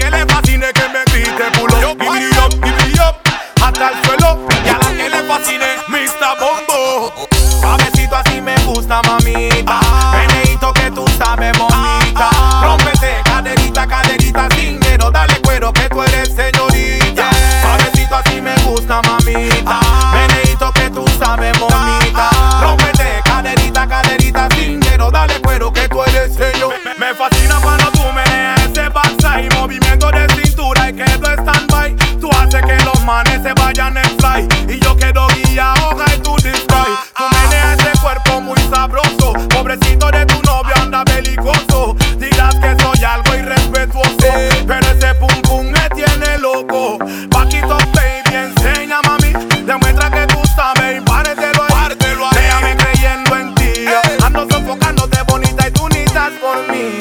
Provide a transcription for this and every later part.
¿Qué le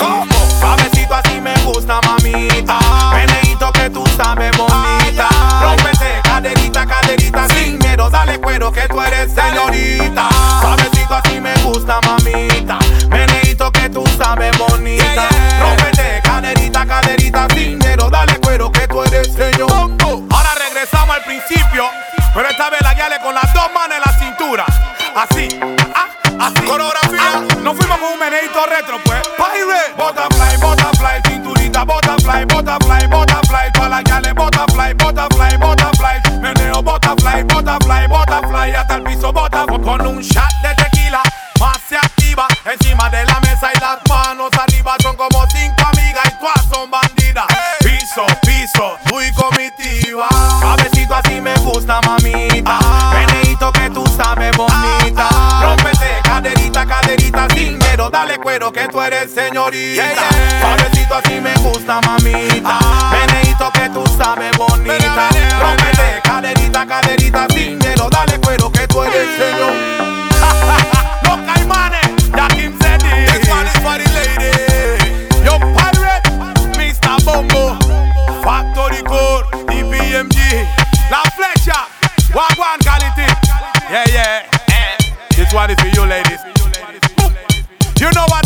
mí. Suavecito así me gusta, mamita. Meneito que tú sabes bonita. Rómpete, caderita, caderita sin miedo. Dale cuero que tú eres señorita. Suavecito así me gusta, mamita. Meneito que tú sabes bonita. Rómpete, caderita, caderita sin miedo. Dale cuero que tú eres señor. Ahora regresamos al principio. Pero esta vez la guiale con las dos manos en la cintura. Así, así. Coreografía. Nos fuimos con un meneito retro, pues. Pirate. Butterfly, butterfly, cinturita, butterfly, butterfly, butterfly. Toda la guiale, butterfly, butterfly, butterfly. Meneo, butterfly, butterfly, butterfly. Hasta el piso, butterfly. Con un shot de tequila, más se activa. Encima de la mesa y las manos arriba. Son como cinco amigas y todas son bandidas. Piso, piso, muy comitiva. Cabecito así me gusta, mamita. cuero, dale cuero que tú eres señorita. Yeah, yeah. Así me gusta, mamita. Ah. Que tú sabes bonita. Rompete caderita, caderita, dinero, dale cuero que tú eres señorita. Los caimanes, ya Kim said. This one is for the lady. Yo pirate, Mr. Bombo, Factory Core, DPMG, La Flecha, Wagwan Quality. Yeah, yeah. Eh, this one is for you, ladies. You know what?